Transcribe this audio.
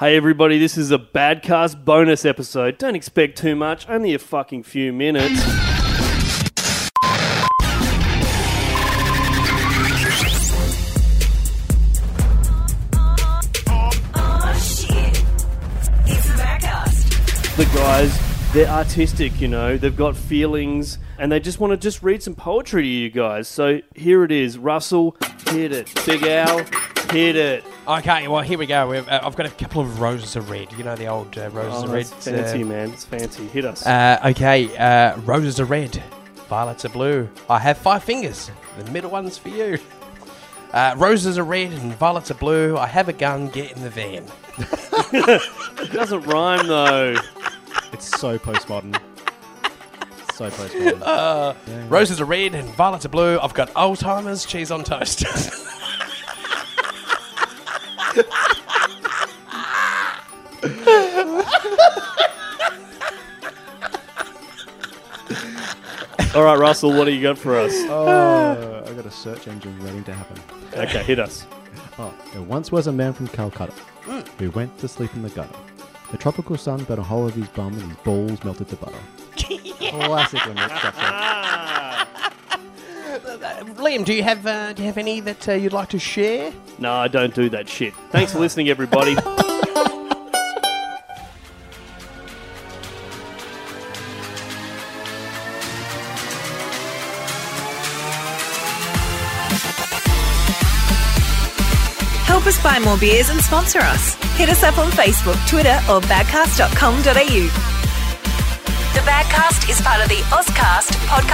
Hey everybody, this is a Badcast bonus episode. Don't expect too much, only a fucking few minutes. The guys, they're artistic, you know, they've got feelings, and they just want to just read some poetry to you guys. So here it is. Russell, hit it. Big Al, hit it. Okay, well here we go. We've, uh, I've got a couple of roses of red. You know the old uh, roses Oh, of red. that's fancy, man. It's fancy. Hit us. Uh, okay, uh, roses are red, violets are blue. I have five fingers. The middle one's for you. Uh, roses are red and violets are blue. I have a gun. Get in the van. it doesn't rhyme though. It's so postmodern. So postmodern. Uh, Roses are red and violets are blue. I've got Alzheimer's cheese on toast. All right, Russell, what do you got for us? oh, I got a search engine waiting to happen. Okay, hit us. Oh, there once was a man from Calcutta who went to sleep in the gutter. The tropical sun burnt a hole of his bum and his balls melted to butter. Classic limerick structure. Liam, do you have uh, do you have any that uh, you'd like to share? No, I don't do that shit. Thanks for listening, everybody. Help us buy more beers and sponsor us. Hit us up on Facebook, Twitter, or badcast.com.au. The Badcast is part of the Auscast Podcast Network.